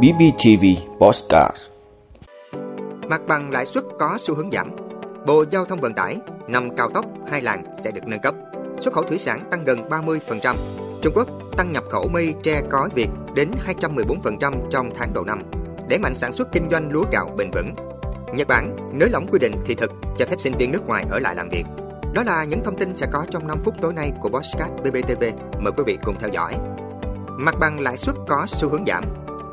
BBTV Postcard Mặt bằng lãi suất có xu hướng giảm. Bộ Giao thông Vận tải, năm cao tốc hai làn sẽ được nâng cấp. Xuất khẩu thủy sản tăng gần 30%. Trung Quốc tăng nhập khẩu mây tre cói Việt đến 214% trong tháng đầu năm. Để mạnh sản xuất kinh doanh lúa gạo bền vững. Nhật Bản nới lỏng quy định thị thực cho phép sinh viên nước ngoài ở lại làm việc. Đó là những thông tin sẽ có trong 5 phút tối nay của Postcard BBTV. Mời quý vị cùng theo dõi. Mặt bằng lãi suất có xu hướng giảm.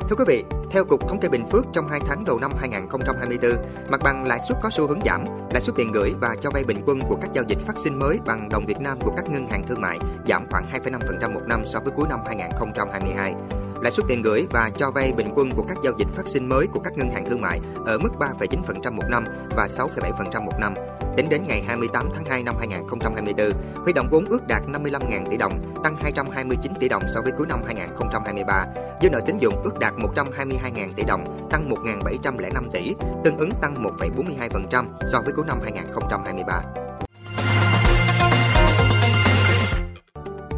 Thưa quý vị, theo Cục Thống kê Bình Phước trong 2 tháng đầu năm 2024, mặt bằng lãi suất có xu hướng giảm, lãi suất tiền gửi và cho vay bình quân của các giao dịch phát sinh mới bằng đồng Việt Nam của các ngân hàng thương mại giảm khoảng 2,5% một năm so với cuối năm 2022. Lãi suất tiền gửi và cho vay bình quân của các giao dịch phát sinh mới của các ngân hàng thương mại ở mức 3,9% một năm và 6,7% một năm. Tính đến ngày 28 tháng 2 năm 2024, huy động vốn ước đạt 55.000 tỷ đồng, tăng 229 tỷ đồng so với cuối năm 2023. Dư nợ tín dụng ước đạt 122.000 tỷ đồng, tăng 1.705 tỷ, tương ứng tăng 1,42% so với cuối năm 2023.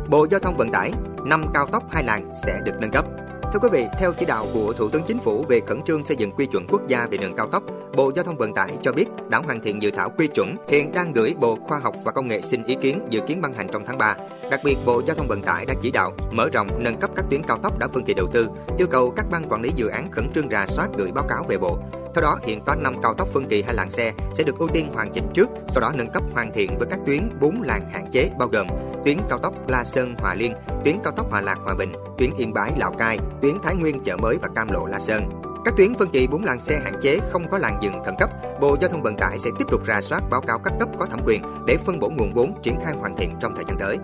Bộ Giao thông Vận tải, năm cao tốc hai làn sẽ được nâng cấp. Thưa quý vị, theo chỉ đạo của Thủ tướng Chính phủ về khẩn trương xây dựng quy chuẩn quốc gia về đường cao tốc, Bộ Giao thông Vận tải cho biết đã hoàn thiện dự thảo quy chuẩn, hiện đang gửi Bộ Khoa học và Công nghệ xin ý kiến, dự kiến ban hành trong tháng 3. Đặc biệt, Bộ Giao thông Vận tải đã chỉ đạo mở rộng nâng cấp các tuyến cao tốc đã phân kỳ đầu tư, yêu cầu các ban quản lý dự án khẩn trương rà soát gửi báo cáo về Bộ. Theo đó, hiện có 5 cao tốc phân kỳ hai làn xe sẽ được ưu tiên hoàn chỉnh trước, sau đó nâng cấp hoàn thiện với các tuyến 4 làn hạn chế bao gồm tuyến cao tốc La Sơn Hòa Liên, tuyến cao tốc Hòa Lạc Hòa Bình, tuyến Yên Bái Lào Cai, tuyến Thái Nguyên Chợ Mới và Cam Lộ La Sơn. Các tuyến phân kỳ 4 làn xe hạn chế không có làn dừng khẩn cấp, Bộ Giao thông Vận tải sẽ tiếp tục rà soát báo cáo các cấp có thẩm quyền để phân bổ nguồn vốn triển khai hoàn thiện trong thời gian tới.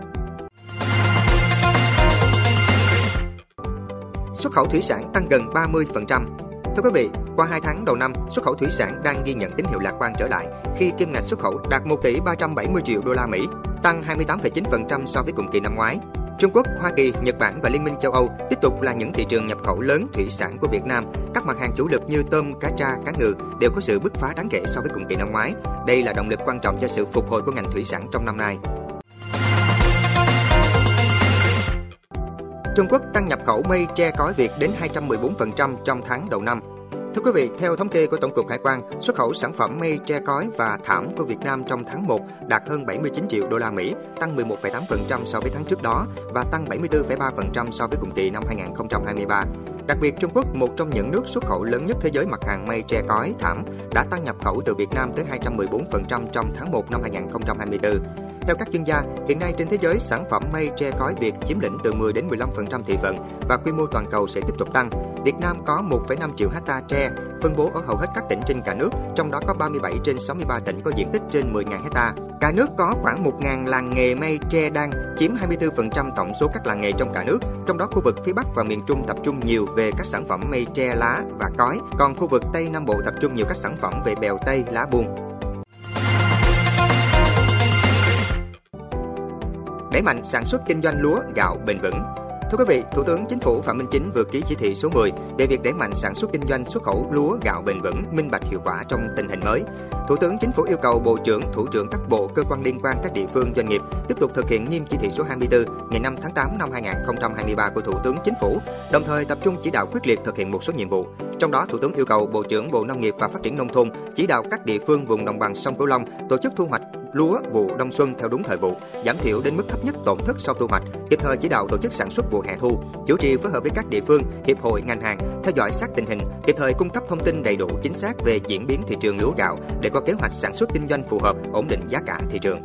Xuất khẩu thủy sản tăng gần 30%, Thưa quý vị, qua 2 tháng đầu năm, xuất khẩu thủy sản đang ghi nhận tín hiệu lạc quan trở lại khi kim ngạch xuất khẩu đạt 1 tỷ 370 triệu đô la Mỹ, tăng 28,9% so với cùng kỳ năm ngoái. Trung Quốc, Hoa Kỳ, Nhật Bản và Liên minh châu Âu tiếp tục là những thị trường nhập khẩu lớn thủy sản của Việt Nam. Các mặt hàng chủ lực như tôm, cá tra, cá ngừ đều có sự bứt phá đáng kể so với cùng kỳ năm ngoái. Đây là động lực quan trọng cho sự phục hồi của ngành thủy sản trong năm nay. Trung Quốc tăng nhập khẩu mây tre cói Việt đến 214% trong tháng đầu năm. Thưa quý vị, theo thống kê của Tổng cục Hải quan, xuất khẩu sản phẩm mây tre cói và thảm của Việt Nam trong tháng 1 đạt hơn 79 triệu đô la Mỹ, tăng 11,8% so với tháng trước đó và tăng 74,3% so với cùng kỳ năm 2023. Đặc biệt, Trung Quốc, một trong những nước xuất khẩu lớn nhất thế giới mặt hàng mây tre cói, thảm, đã tăng nhập khẩu từ Việt Nam tới 214% trong tháng 1 năm 2024. Theo các chuyên gia, hiện nay trên thế giới sản phẩm mây tre cói Việt chiếm lĩnh từ 10 đến 15% thị phần và quy mô toàn cầu sẽ tiếp tục tăng. Việt Nam có 1,5 triệu hecta tre phân bố ở hầu hết các tỉnh trên cả nước, trong đó có 37 trên 63 tỉnh có diện tích trên 10.000 hecta. Cả nước có khoảng 1.000 làng nghề mây tre đan, chiếm 24% tổng số các làng nghề trong cả nước. Trong đó khu vực phía Bắc và miền Trung tập trung nhiều về các sản phẩm mây tre lá và cói, còn khu vực Tây Nam Bộ tập trung nhiều các sản phẩm về bèo tây, lá buông. đẩy mạnh sản xuất kinh doanh lúa, gạo bền vững. Thưa quý vị, Thủ tướng Chính phủ Phạm Minh Chính vừa ký chỉ thị số 10 về việc đẩy mạnh sản xuất kinh doanh xuất khẩu lúa, gạo bền vững, minh bạch hiệu quả trong tình hình mới. Thủ tướng Chính phủ yêu cầu Bộ trưởng, Thủ trưởng các bộ, cơ quan liên quan các địa phương doanh nghiệp tiếp tục thực hiện nghiêm chỉ thị số 24 ngày 5 tháng 8 năm 2023 của Thủ tướng Chính phủ, đồng thời tập trung chỉ đạo quyết liệt thực hiện một số nhiệm vụ. Trong đó, Thủ tướng yêu cầu Bộ trưởng Bộ Nông nghiệp và Phát triển nông thôn chỉ đạo các địa phương vùng đồng bằng sông Cửu Long tổ chức thu hoạch lúa vụ đông xuân theo đúng thời vụ, giảm thiểu đến mức thấp nhất tổn thất sau thu hoạch, kịp thời chỉ đạo tổ chức sản xuất vụ hè thu, chủ trì phối hợp với các địa phương, hiệp hội ngành hàng theo dõi sát tình hình, kịp thời cung cấp thông tin đầy đủ chính xác về diễn biến thị trường lúa gạo để có kế hoạch sản xuất kinh doanh phù hợp, ổn định giá cả thị trường.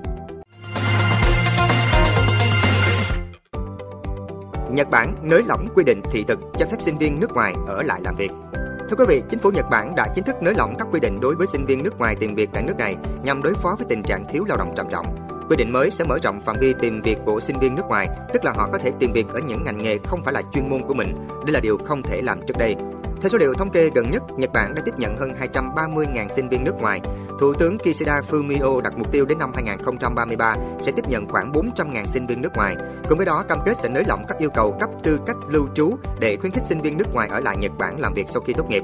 Nhật Bản nới lỏng quy định thị thực cho phép sinh viên nước ngoài ở lại làm việc. Thưa quý vị, chính phủ Nhật Bản đã chính thức nới lỏng các quy định đối với sinh viên nước ngoài tìm việc tại nước này nhằm đối phó với tình trạng thiếu lao động trầm trọng. Quy định mới sẽ mở rộng phạm vi tìm việc của sinh viên nước ngoài, tức là họ có thể tìm việc ở những ngành nghề không phải là chuyên môn của mình. Đây là điều không thể làm trước đây. Theo số liệu thống kê gần nhất, Nhật Bản đã tiếp nhận hơn 230.000 sinh viên nước ngoài. Thủ tướng Kishida Fumio đặt mục tiêu đến năm 2033 sẽ tiếp nhận khoảng 400.000 sinh viên nước ngoài. Cùng với đó, cam kết sẽ nới lỏng các yêu cầu cấp tư cách lưu trú để khuyến khích sinh viên nước ngoài ở lại Nhật Bản làm việc sau khi tốt nghiệp.